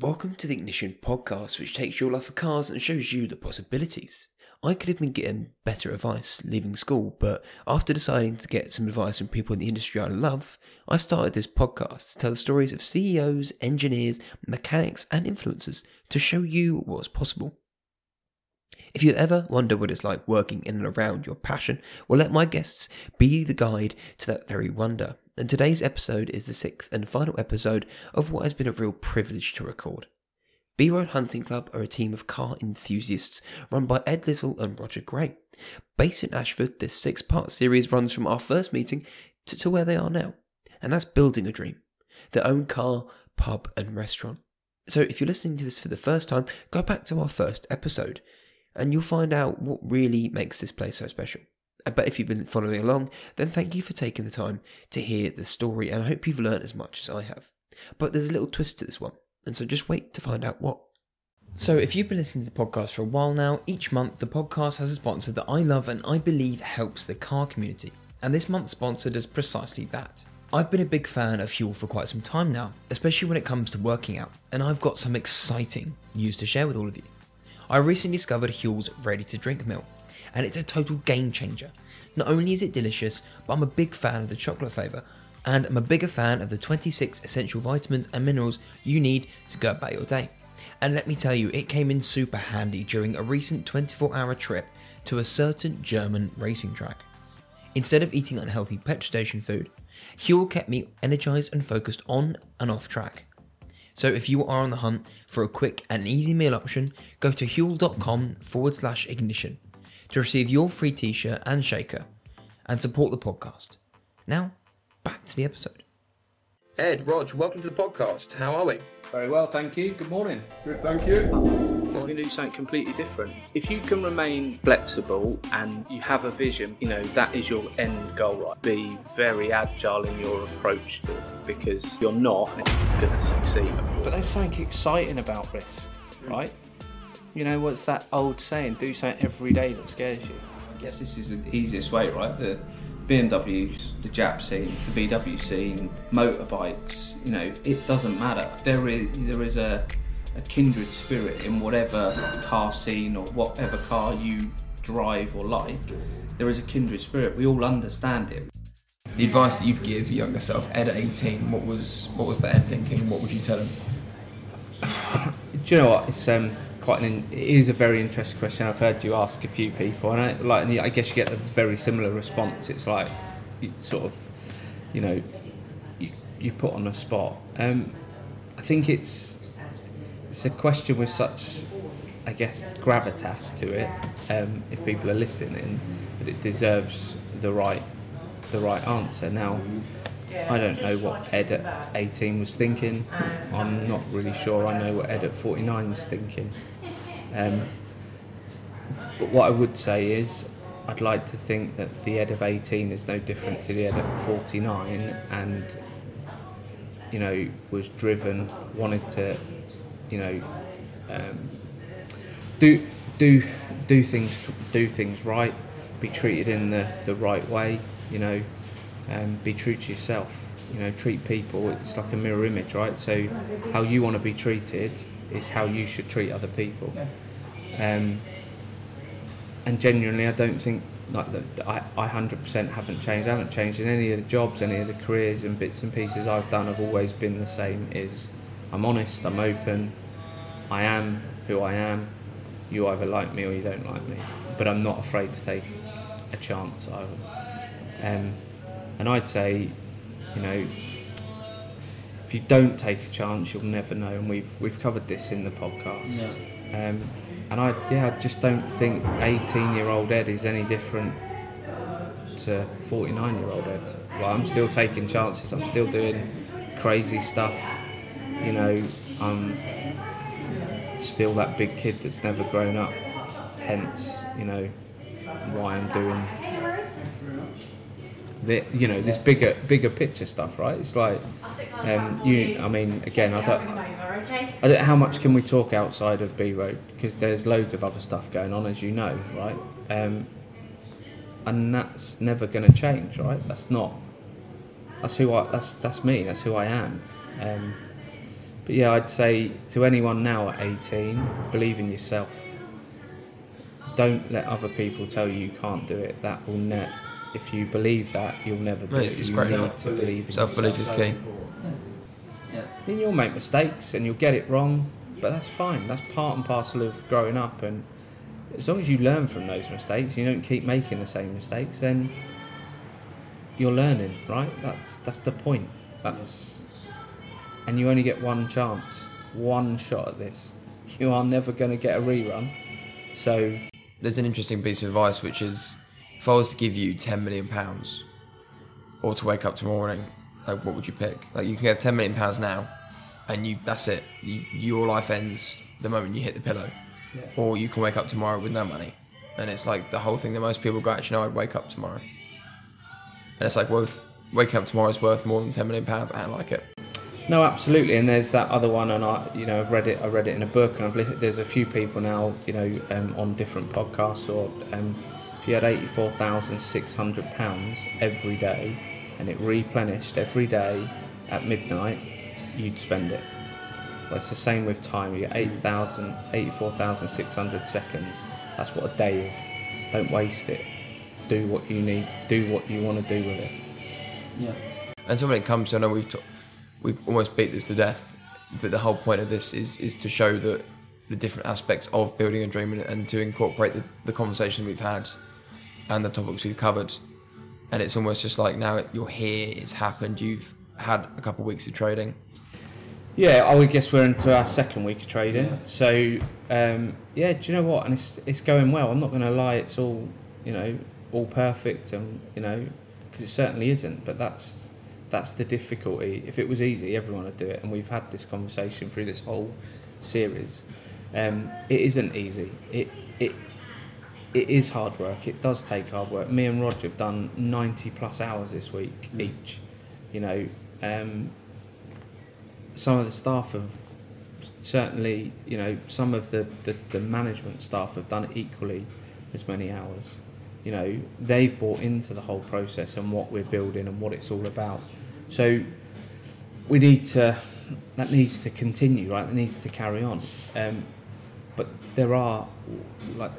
Welcome to the Ignition podcast, which takes your love for cars and shows you the possibilities. I could have been getting better advice leaving school, but after deciding to get some advice from people in the industry I love, I started this podcast to tell the stories of CEOs, engineers, mechanics, and influencers to show you what's possible. If you ever wonder what it's like working in and around your passion, well, let my guests be the guide to that very wonder. And today's episode is the sixth and final episode of what has been a real privilege to record. B Road Hunting Club are a team of car enthusiasts run by Ed Little and Roger Gray. Based in Ashford, this six part series runs from our first meeting to, to where they are now. And that's building a dream their own car, pub, and restaurant. So if you're listening to this for the first time, go back to our first episode and you'll find out what really makes this place so special. But if you've been following along, then thank you for taking the time to hear the story, and I hope you've learned as much as I have. But there's a little twist to this one, and so just wait to find out what. So, if you've been listening to the podcast for a while now, each month the podcast has a sponsor that I love and I believe helps the car community. And this month's sponsor does precisely that. I've been a big fan of Huel for quite some time now, especially when it comes to working out, and I've got some exciting news to share with all of you. I recently discovered Huel's ready to drink milk, and it's a total game changer. Not only is it delicious, but I'm a big fan of the chocolate flavour, and I'm a bigger fan of the 26 essential vitamins and minerals you need to go about your day. And let me tell you, it came in super handy during a recent 24 hour trip to a certain German racing track. Instead of eating unhealthy petrol station food, Huel kept me energized and focused on and off track. So if you are on the hunt for a quick and easy meal option, go to huel.com forward slash ignition to receive your free t shirt and shaker and support the podcast. Now, back to the episode. Ed, Rog, welcome to the podcast. How are we? Very well, thank you. Good morning. Good, thank you. We're going to do something completely different. If you can remain flexible and you have a vision, you know, that is your end goal, right? Be very agile in your approach to it because you're not going to succeed. But there's something exciting about risk, right? You know, what's that old saying? Do something every day that scares you. I guess this is the easiest way, right? The BMWs, the Jap scene, the VW scene, motorbikes, you know, it doesn't matter. There is there is a, a kindred spirit in whatever car scene or whatever car you drive or like. There is a kindred spirit. We all understand it. The advice that you'd give your younger self, Ed at 18, what was what was the Ed thinking? What would you tell him? Do you know what? It's um, quite an. It is a very interesting question. I've heard you ask a few people, and I like. and I guess you get a very similar response. It's like, you sort of, you know, you you put on a spot. Um, I think it's it's a question with such, I guess, gravitas to it. Um, if people are listening, that it deserves the right the right answer. Now, I don't know what Ed at 18 was thinking. I'm not really sure I know what Ed at 49 is thinking. Um, but what I would say is, I'd like to think that the Ed of 18 is no different to the Ed at 49 and, you know, was driven, wanted to, you know, um, do, do, do things, do things right, be treated in the, the right way, you know, um, be true to yourself. You know, treat people. It's like a mirror image, right? So, how you want to be treated is how you should treat other people. Um, and genuinely, I don't think like that. I I hundred percent haven't changed. I haven't changed in any of the jobs, any of the careers and bits and pieces I've done. Have always been the same. Is I'm honest. I'm open. I am who I am. You either like me or you don't like me. But I'm not afraid to take a chance either. Um, and I'd say, you know, if you don't take a chance, you'll never know. And we've we've covered this in the podcast. Um, and I yeah, I just don't think 18 year old Ed is any different to 49 year old Ed. Well, I'm still taking chances. I'm still doing crazy stuff. You know, I'm still that big kid that's never grown up. Hence, you know, why I'm doing the you know this bigger bigger picture stuff, right? It's like um, you. I mean, again, I don't. I don't. How much can we talk outside of B Road? Because there's loads of other stuff going on, as you know, right? Um, and that's never going to change, right? That's not. That's who I. That's that's me. That's who I am. Um, But yeah, I'd say to anyone now at 18, believe in yourself. Don't let other people tell you you can't do it. That will net. If you believe that, you'll never do Mate, it. it's you great. need to believe in Self belief is key. Yeah. I mean, you'll make mistakes and you'll get it wrong, but that's fine. That's part and parcel of growing up. And as long as you learn from those mistakes, you don't keep making the same mistakes, then you're learning, right? That's that's the point. That's and you only get one chance, one shot at this. You are never going to get a rerun. So There's an interesting piece of advice, which is if I was to give you ten million pounds, or to wake up tomorrow morning, like what would you pick? Like you can have ten million pounds now, and you that's it. You, your life ends the moment you hit the pillow, or you can wake up tomorrow with no money, and it's like the whole thing that most people go, actually, no, I'd wake up tomorrow, and it's like, well, waking up tomorrow is worth more than ten million pounds, I don't like it. No, absolutely, and there's that other one, and I, you know, I've read it. I read it in a book, and I've listened. There's a few people now, you know, um, on different podcasts. Or um, if you had eighty-four thousand six hundred pounds every day, and it replenished every day at midnight, you'd spend it. Well, it's the same with time. You get 8,000, 84,600 seconds. That's what a day is. Don't waste it. Do what you need. Do what you want to do with it. Yeah. And so when it comes to, I know we've t- we've almost beat this to death, but the whole point of this is is to show that the different aspects of building a dream and, and to incorporate the, the conversation we've had and the topics we've covered. And it's almost just like now you're here, it's happened, you've had a couple of weeks of trading. Yeah, I would guess we're into our second week of trading. Yeah. So, um, yeah, do you know what? And it's it's going well. I'm not going to lie. It's all you know, all perfect, and you know, because it certainly isn't. But that's that's the difficulty. If it was easy, everyone would do it. And we've had this conversation through this whole series. Um, it isn't easy. It it it is hard work. It does take hard work. Me and Roger have done 90 plus hours this week each. You know, um, some of the staff have certainly, you know, some of the, the, the management staff have done equally as many hours. You know, they've bought into the whole process and what we're building and what it's all about. So we need to, that needs to continue, right? That needs to carry on. Um, but there are, like,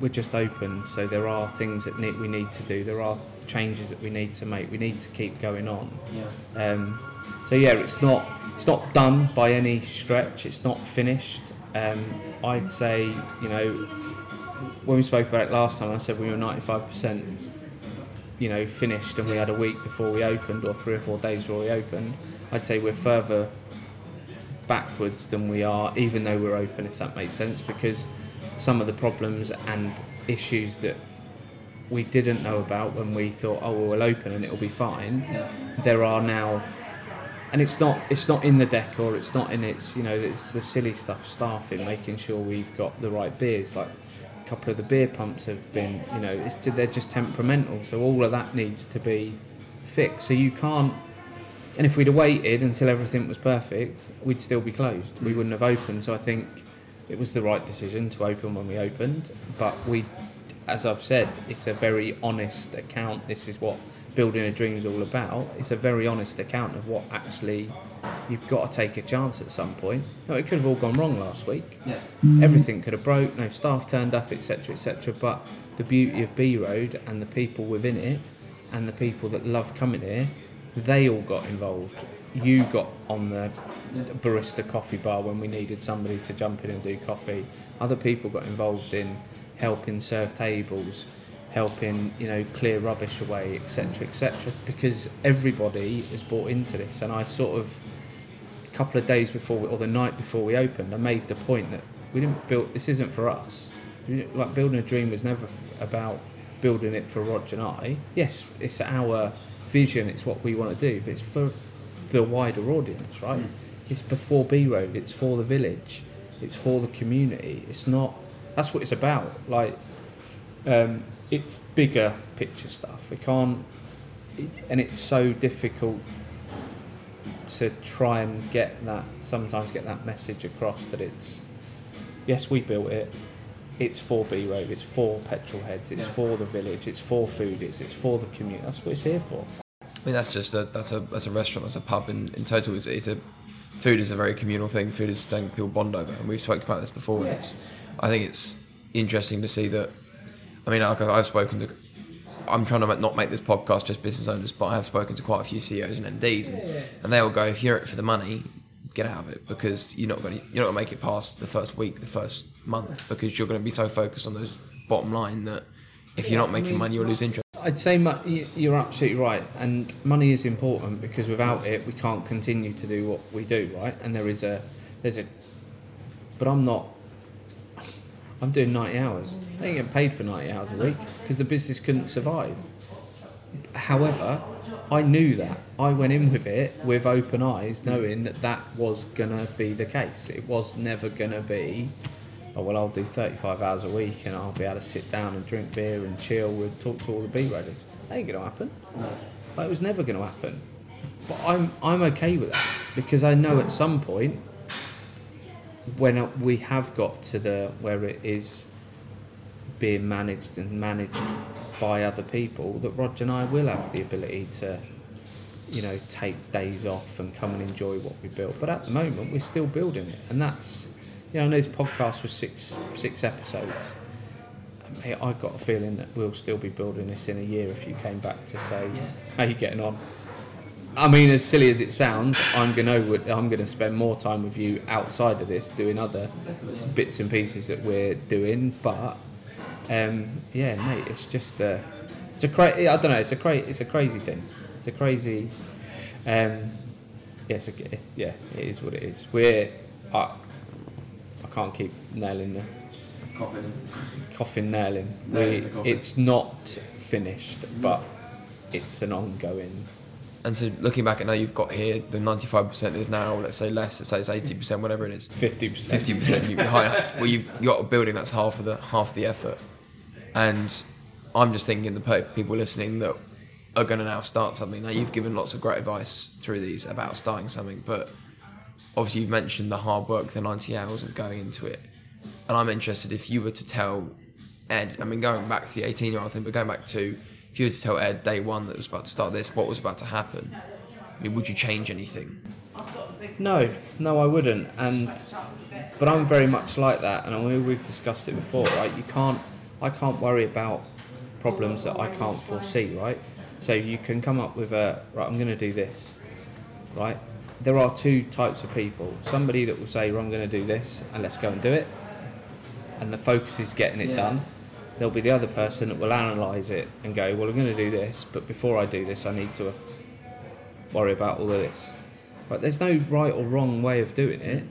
we're just open, so there are things that need, we need to do. There are changes that we need to make. We need to keep going on. Yeah. Um, so yeah, it's not it's not done by any stretch. It's not finished. Um, I'd say you know when we spoke about it last time, I said we were ninety five percent you know finished, and we had a week before we opened, or three or four days before we opened. I'd say we're further backwards than we are, even though we're open, if that makes sense, because some of the problems and issues that we didn't know about when we thought, oh, well, we'll open and it'll be fine. Yeah. there are now and it's not it's not in the deck or it's not in its you know it's the silly stuff staffing making sure we've got the right beers. Like a couple of the beer pumps have been you know it's they're just temperamental so all of that needs to be fixed. So you can't and if we'd have waited until everything was perfect we'd still be closed. We mm. wouldn't have opened. So i think it was the right decision to open when we opened but we as I've said, it's a very honest account. This is what building a dream is all about. It's a very honest account of what actually you've got to take a chance at some point. No, it could have all gone wrong last week. Yeah. Everything could have broke. No staff turned up, etc., etc. But the beauty of B Road and the people within it, and the people that love coming here, they all got involved. You got on the barista coffee bar when we needed somebody to jump in and do coffee. Other people got involved in helping serve tables, helping you know clear rubbish away, etc., etc. Because everybody is bought into this, and I sort of a couple of days before we, or the night before we opened, I made the point that we didn't build. This isn't for us. Like building a dream was never about building it for Roger and I. Yes, it's our vision. It's what we want to do, but it's for the wider audience, right? It's before B Road. It's for the village. It's for the community. It's not. That's what it's about. Like, um, it's bigger picture stuff. We can't, it, and it's so difficult to try and get that. Sometimes get that message across that it's. Yes, we built it. It's for B Road. It's for petrol heads. It's Yeah. for the village. It's for foodies. It's for the community. That's what it's here for. I mean, that's just a that's a that's a restaurant, that's a pub. In, in total, it's, it's a food is a very communal thing. Food is something people bond over, and we've spoken about this before. And it's, I think it's interesting to see that. I mean, like I've spoken to. I'm trying to not make this podcast just business owners, but I have spoken to quite a few CEOs and MDs, and, and they will go, if you're it for the money, get out of it because you're not going to you're not going to make it past the first week, the first month, because you're going to be so focused on those bottom line that if you're Yeah, not I making mean- money, you'll lose interest. I'd say you're absolutely right, and money is important because without it, we can't continue to do what we do, right? And there is a, there's a, but I'm not. I'm doing 90 hours. I ain't getting paid for 90 hours a week because the business couldn't survive. However, I knew that. I went in with it with open eyes, knowing that that was gonna be the case. It was never gonna be oh well I'll do 35 hours a week and I'll be able to sit down and drink beer and chill with talk to all the B riders. That ain't gonna happen. Like, it was never gonna happen. But I'm I'm okay with that because I know at some point when we have got to the where it is being managed and managed by other people that Roger and I will have the ability to you know take days off and come and enjoy what we built but at the moment we're still building it and that's you know I know this podcast was six six episodes Mate, I got a feeling that we'll still be building this in a year if you came back to say Yeah. how you getting on I mean, as silly as it sounds, I'm gonna I'm gonna spend more time with you outside of this, doing other Definitely. bits and pieces that we're doing. But um, yeah, mate, it's just a it's a cra- I don't know. It's a cra- it's a crazy thing. It's a crazy. Um, yeah, it's yeah, it is what it is. We're I can't keep nailing the Coffin. coffin nailing. Nailing We, the coffin. it's not finished, but it's an ongoing. And so looking back at now you've got here, the 95% is now, let's say less, let's say it's 80%, whatever it is. Fifty percent. 50% you higher. Well, you've got a building that's half of the half of the effort. And I'm just thinking the people listening that are going to now start something. Now you've given lots of great advice through these about starting something, but obviously you've mentioned the hard work, the 90 hours of going into it. And I'm interested if you were to tell Ed, I mean, going back to the 18 year old thing, but going back to if you were to tell Ed day one that was about to start this, what was about to happen, I mean, would you change anything? No, no, I wouldn't. And but I'm very much like that, and we, we've discussed it before, right? You can't, I can't worry about problems that I can't foresee, right? So you can come up with a right. I'm going to do this, right? There are two types of people. Somebody that will say, well, "I'm going to do this, and let's go and do it," and the focus is getting it Yeah. done. There'll be the other person that will analyse it and go, "Well, I'm going to do this, but before I do this, I need to worry about all of this." But there's no right or wrong way of doing it.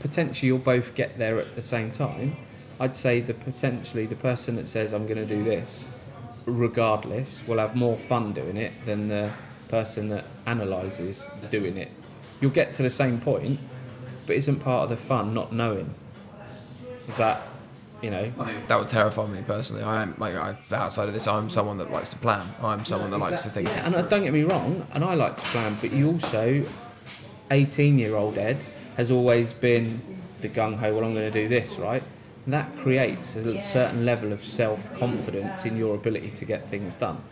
Potentially, you'll both get there at the same time. I'd say the potentially the person that says I'm going to do this, regardless, will have more fun doing it than the person that analyses doing it. You'll get to the same point, but isn't part of the fun not knowing? Is that, you know? That would terrify me personally. I am like I, outside of this, I'm someone that likes to plan. I'm someone that likes to think. Yeah, and uh, don't get me wrong, and I like to plan, but you also, 18 year old Ed has always been the gung ho, well, I'm going to do this, right? And that creates a certain level of self confidence in your ability to get things done.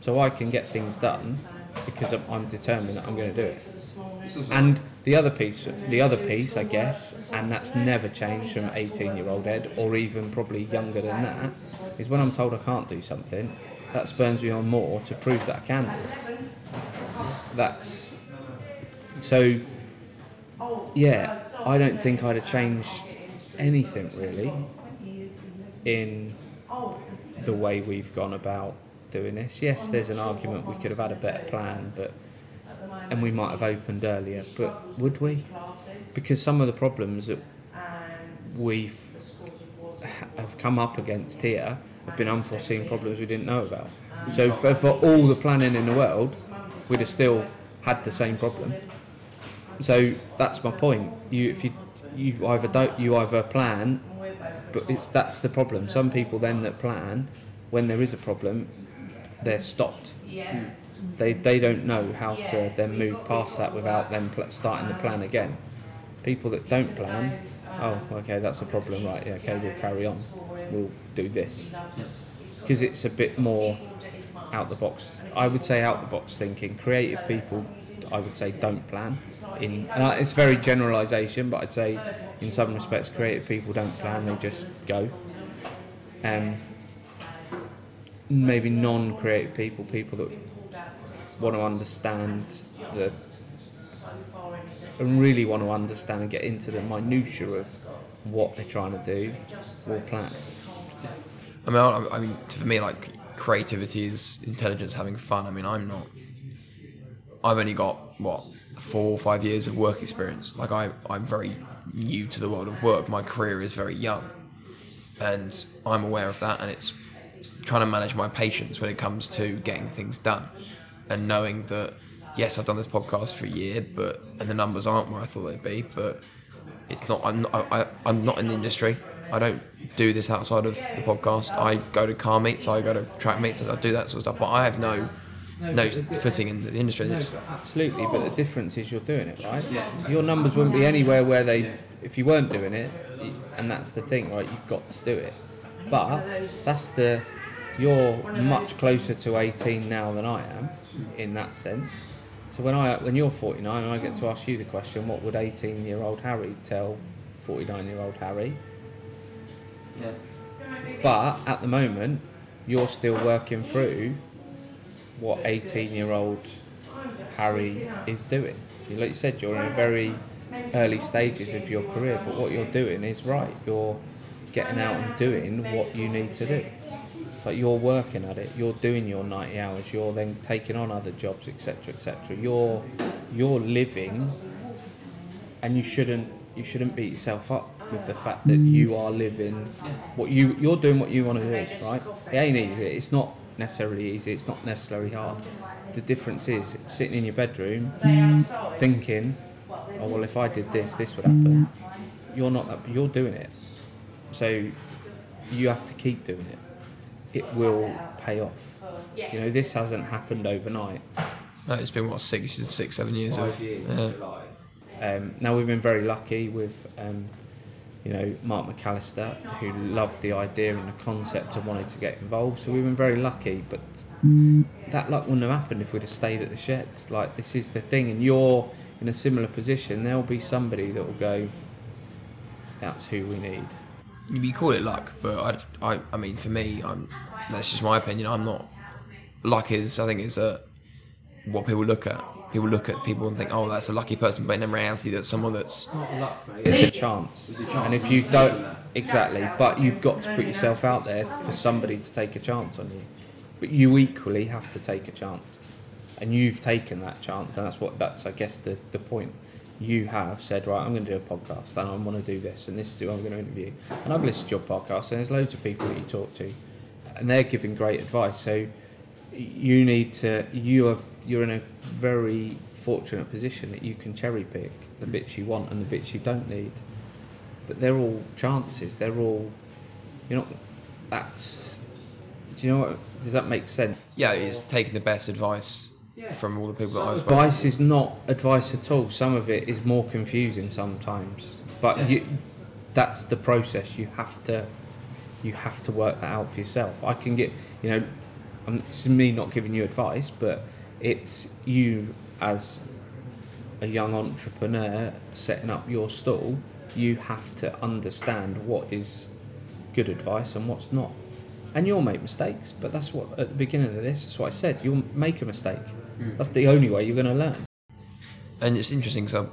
So I can get things done because I'm, I'm determined that I'm going to do it. And the other piece, the other piece, I guess, and that's never changed from 18 year old Ed or even probably younger than that, is when I'm told I can't do something, that spurs me on more to prove that I can. That's so. Yeah, I don't think I'd have changed anything really in the way we've gone about doing this. Yes, there's an argument we could have had a better plan, but and we might have opened earlier, but would we? Because some of the problems that we've have come up against here have been unforeseen problems we didn't know about. So for, for all the planning in the world, we'd have still had the same problem. So that's my point. You if you you either don't you either plan, but it's that's the problem. Some people then that plan, when there is a problem, they're stopped. They they don't know how to then move past that without them pl- starting the plan again. People that don't plan, oh okay that's a problem right yeah okay we'll carry on, we'll do this because it's a bit more out the box. I would say out the box thinking. Creative people I would say don't plan. In and I- it's very generalisation, but I'd say in some respects, creative people don't plan; they just go. Um, maybe non-creative people, people that want to understand the and really want to understand and get into the minutiae of what they're trying to do, will plan. I mean, I mean, for me, like creativity is intelligence, having fun. I mean, I'm not. I've only got what four or five years of work experience. Like I, I'm very new to the world of work. My career is very young, and I'm aware of that. And it's trying to manage my patience when it comes to getting things done, and knowing that yes, I've done this podcast for a year, but and the numbers aren't where I thought they'd be, but it's not. I'm not. I, I'm not in the industry. I don't do this outside of the podcast. I go to car meets. I go to track meets. I do that sort of stuff. But I have no no footing in the industry. No, absolutely, but the difference is you're doing it, right? Yeah. Your numbers wouldn't be anywhere where they, if you weren't doing it, and that's the thing, right? You've got to do it. But that's the, you're much closer to 18 now than I am, in that sense. So when I, when you're 49, and I get to ask you the question, what would 18-year-old Harry tell 49-year-old Harry? Yeah. But at the moment, you're still working through what 18 year old Harry is doing. Like you said, you're in a very early stages of your career, but what you're doing is right. You're getting out and doing what you need to do. Like you're working at it, you're doing your 90 hours, you're then taking on other jobs, etc., etc. You're you're living, and you shouldn't you shouldn't beat yourself up with the fact that you are living what you you're doing what you want to do, right? It ain't easy. It's not necessarily easy. It's not necessarily hard. The difference is sitting in your bedroom thinking, oh well, if I did this, this would happen. You're not. that- You're doing it, so you have to keep doing it. It will pay off. You know, this hasn't happened overnight. no, it's been what six, six, seven years of. yeah. Um, now we've been very lucky with, um, you know, Mark McAllister, who loved the idea and the concept and wanted to get involved. So we've been very lucky, but that luck wouldn't have happened if we'd have stayed at the shed. Like this is the thing, and you're in a similar position. There'll be somebody that will go, "That's who we need." You call it luck, but I, I, I mean, for me, I'm, that's just my opinion. I'm not. Luck is, I think, is a, what people look at. People look at people and think, oh, that's a lucky person, but in reality, that's someone that's. It's a chance. And if you don't, exactly, but you've got to put yourself out there for somebody to take a chance on you. But you equally have to take a chance. And you've taken that chance, and that's what, that's, I guess, the, the point. You have said, right, I'm going to do a podcast, and I want to do this, and this is who I'm going to interview. And I've listened to your podcast, and there's loads of people that you talk to, and they're giving great advice. So you need to you have you're in a very fortunate position that you can cherry pick the bits you want and the bits you don't need but they're all chances they're all you know, that's do you know what does that make sense Yeah, it's taking the best advice from all the people that I've spoken advice is not advice at all. Some of it is more confusing sometimes. But you that's the process. You have to you have to work that out for yourself. I can get you know I'm, this is me not giving you advice but it's you as a young entrepreneur setting up your stall. You have to understand what is good advice and what's not and you'll make mistakes but that's what at the beginning of this that's what i said you'll make a mistake hmm. that's the only way you're going to learn And it's interesting because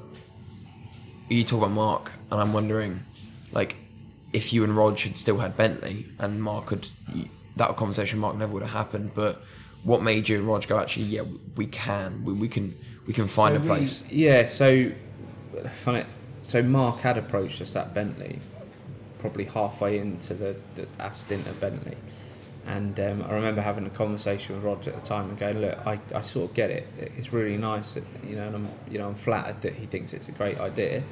you talk about Mark, and I'm wondering, like, if you and Rog had still had Bentley, and Mark had that conversation, Mark never would have happened. But what made you and Rog go? Actually, yeah, we can, we, we can, we can find a So we- place. yeah, so funny. So Mark had approached us at Bentley, probably halfway into the, the our stint at Bentley, and um, I remember having a conversation with Roger at the time and going, "Look, I, I sort of get it. It's really nice, that, you know, and I'm you know I'm flattered that he thinks it's a great idea,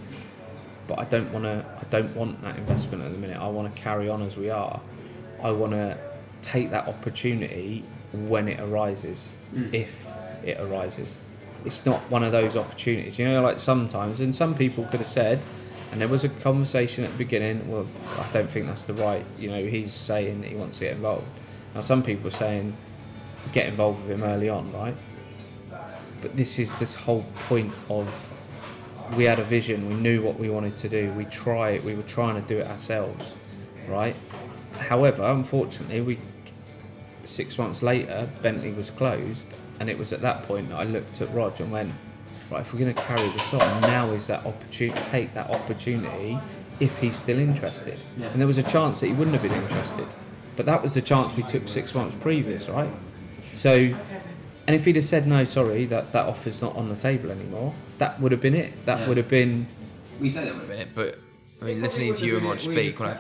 but I don't want to. I don't want that investment at the minute. I want to carry on as we are. I want to take that opportunity when it arises, if it arises. It's not one of those opportunities, you know. Like sometimes, and some people could have said, and there was a conversation at the beginning. Well, I don't think that's the right. You know, he's saying he wants to get involved. Now, some people are saying, get involved with him early on, right? But this is this whole point of we had a vision, we knew what we wanted to do, we try it, we were trying to do it ourselves, right? However, unfortunately, we six months later, Bentley was closed, and it was at that point that I looked at Rog and went, right, if we're going to carry this on, now is that opportunity, take that opportunity if he's still interested. Yeah. And there was a chance that he wouldn't have been interested, but that was the chance we took six months previous, right? So, and if he'd have said no, sorry, that that offer's not on the table anymore, that would have been it. That Yeah. would have been. We say that would have been it, but I mean, listening to you and Rog speak, when I,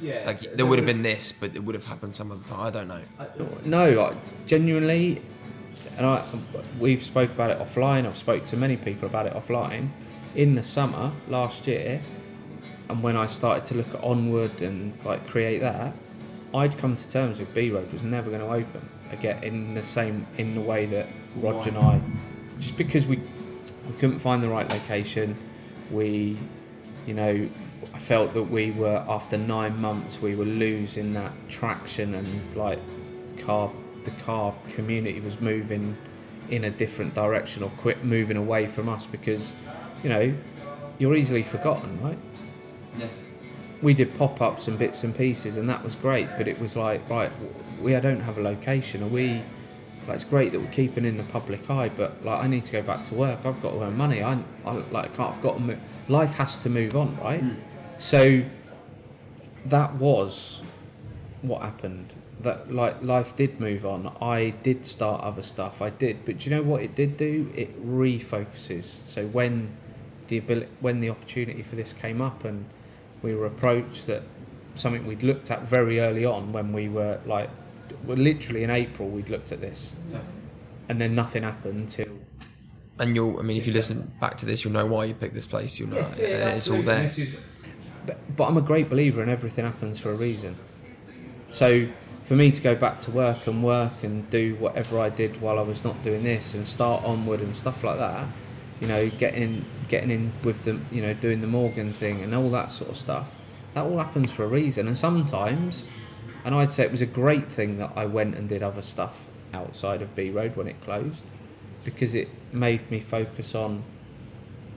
yeah, like, there would have been this, but it would have happened some other time. I don't know. No, I, genuinely, and I we've spoke about it offline. I've spoke to many people about it offline. In the summer last year, and when I started to look at Onward and like create that, I'd come to terms with B Road was never going to open again in the same in the way that Rog and I, just because we we couldn't find the right location, we, you know, I felt that we were after nine months we were losing that traction and like car the car community was moving in a different direction or quit moving away from us because you know you're easily forgotten right? Yeah. we did pop-ups and bits and pieces and that was great but it was like right we I don't have a location. Are we like it's great that we're keeping in the public eye but like I need to go back to work. I've got to earn money. I, I like can't I've got to move life has to move on right? Hmm. So that was what happened that like life did move on i did start other stuff i did but do you know what it did do it refocuses so when the ability when the opportunity for this came up and we were approached that something we'd looked at very early on when we were like well, literally in april we'd looked at this Yeah. and then nothing happened till And you'll, I mean, if you listen back to this, you'll know why you picked this place. You'll know Yes, yeah, uh, it's all there. But, but I'm a great believer in everything happens for a reason. So for me to go back to work and work and do whatever I did while I was not doing this and start onward and stuff like that, you know, getting getting in with the you know doing the Morgan thing and all that sort of stuff, that all happens for a reason. And sometimes, and I'd say it was a great thing that I went and did other stuff outside of B Road when it closed, because it made me focus on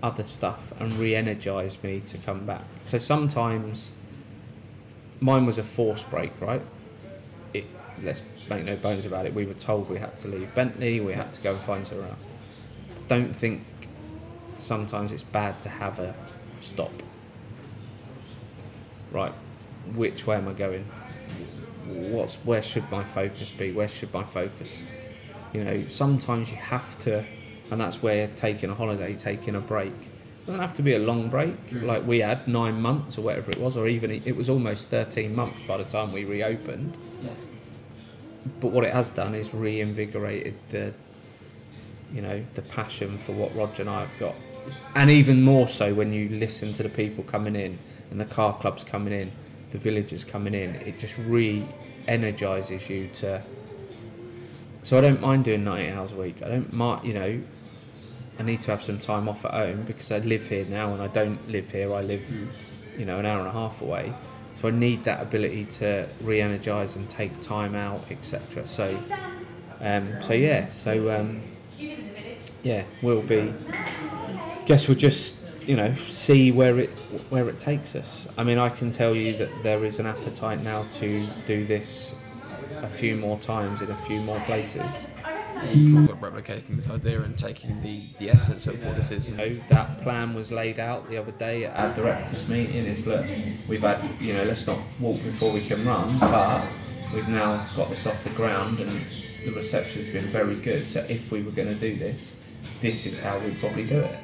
other stuff and re-energized me to come back. So sometimes mine was a force break, right? It let's make no bones about it. We were told we had to leave Bentley, we had to go and find somewhere else. Don't think sometimes it's bad to have a stop. Right, which way am I going? What's where should my focus be? Where should my focus? You know, sometimes you have to, and that's where taking a holiday, taking a break. It doesn't have to be a long break, mm. like we had nine months or whatever it was, or even it was almost 13 months by the time we reopened. Yeah. But what it has done is reinvigorated the, you know, the passion for what Roger and I have got, and even more so when you listen to the people coming in and the car clubs coming in, the villagers coming in. It just re-energizes you to. So I don't mind doing 90 hours a week. I don't mind, you know. I need to have some time off at home because I live here now and I don't live here. I live, you know, an hour and a half away. So I need that ability to re-energize and take time out, etc. So, um, so yeah, so um, yeah, we'll be. Guess we'll just you know see where it where it takes us. I mean, I can tell you that there is an appetite now to do this a few more times in a few more places. Mm. Talk about replicating this idea and taking the, the essence of what this is. You know, that plan was laid out the other day at our directors' meeting. Is look, we've had, you know, let's not walk before we can run, but we've now got this off the ground and the reception's been very good. So if we were going to do this, this is how we'd probably do it.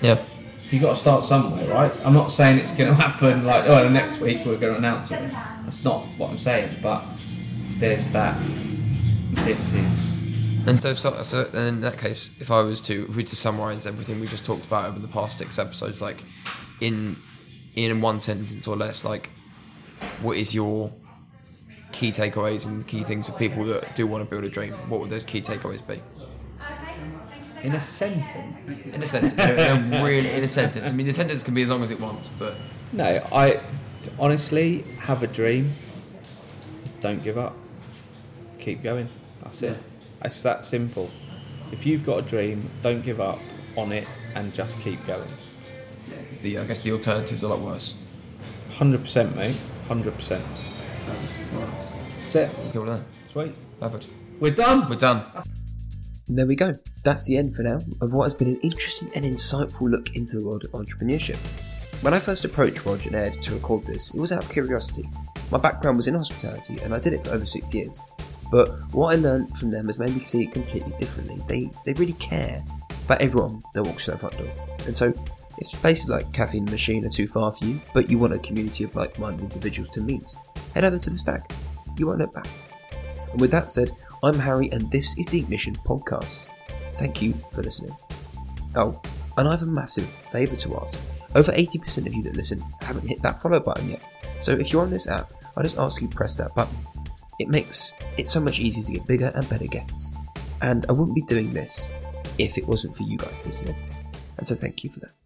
Yeah. So you've got to start somewhere, right? I'm not saying it's going to happen like, oh, next week we're going to announce it. That's not what I'm saying, but there's that. This is. And so, so, so and in that case, if I was to, if we to summarise everything we just talked about over the past six episodes, like in in one sentence or less, like what is your key takeaways and key things for people that do want to build a dream? What would those key takeaways be? In a sentence. In a sentence, in a, in a really in a sentence. I mean, the sentence can be as long as it wants, but No, I honestly have a dream. Don't give up. Keep going. That's it. It's that simple. if you've got a dream, don't give up on it and just keep going. Yeah, 'cause the, I guess the alternatives are a lot worse. 100%, mate. 100%. That's it. Okay, well done. Sweet. Perfect. We're done. We're done. And there we go. That's the end for now of what has been an interesting and insightful look into the world of entrepreneurship. When I first approached Roger and Ed to record this, it was out of curiosity. My background was in hospitality and I did it for over six years. But what I learned from them has made me see it completely differently. They, they really care about everyone that walks through that front door. And so, if places like Caffeine and Machine are too far for you, but you want a community of like minded individuals to meet, head over to the Stag. You won't look back. And with that said, I'm Harry and this is the Ignition Podcast. Thank you for listening. Oh, and I have a massive favour to ask. Over 80% of you that listen haven't hit that follow button yet. So if you're on this app, I just ask you press that button. It makes it so much easier to get bigger and better guests. And I wouldn't be doing this if it wasn't for you guys listening. And so thank you for that.